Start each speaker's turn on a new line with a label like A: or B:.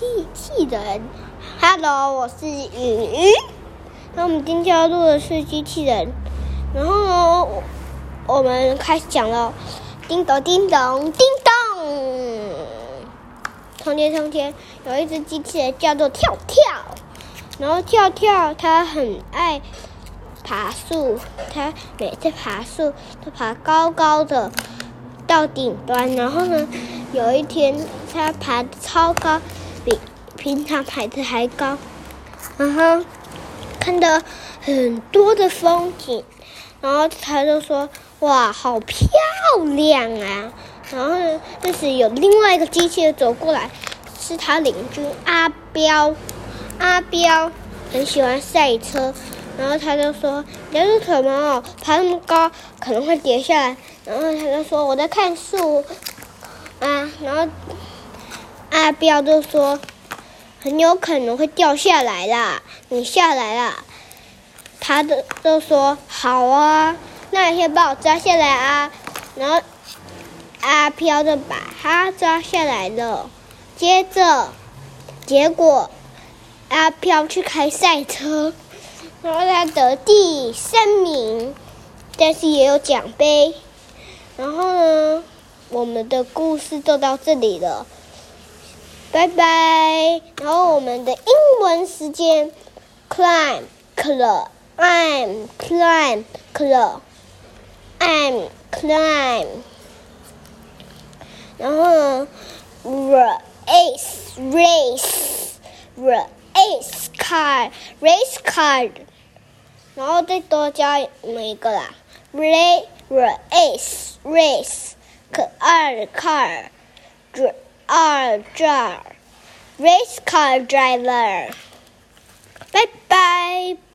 A: 机器人，Hello，我是雨雨。那我们今天要录的是机器人，然后呢，我们开始讲了。叮咚叮咚叮咚。从前从前有一只机器人叫做跳跳，然后跳跳它很爱爬树，它每次爬树都爬高高的到顶端，然后呢，有一天它爬的超高。比平常爬的还高，然后看到很多的风景，然后他就说：“哇，好漂亮啊！”然后就是有另外一个机器人走过来，是他邻居阿彪。阿彪很喜欢赛车，然后他就说：“你是什么？爬那么高可能会跌下来。”然后他就说：“我在看树啊。”然后。阿彪就说：“很有可能会掉下来啦，你下来啦。”他的就说：“好啊，那你先把我抓下来啊。”然后阿飘就把他抓下来了。接着，结果阿飘去开赛车，然后他得第三名，但是也有奖杯。然后呢，我们的故事就到这里了。拜拜。然后我们的英文时间，climb, climb, climb, climb, I'm climb。然后呢，race, race, race car, race car。然后再多加一个啦，race, race, race, car, car。our car, race car driver. Bye bye.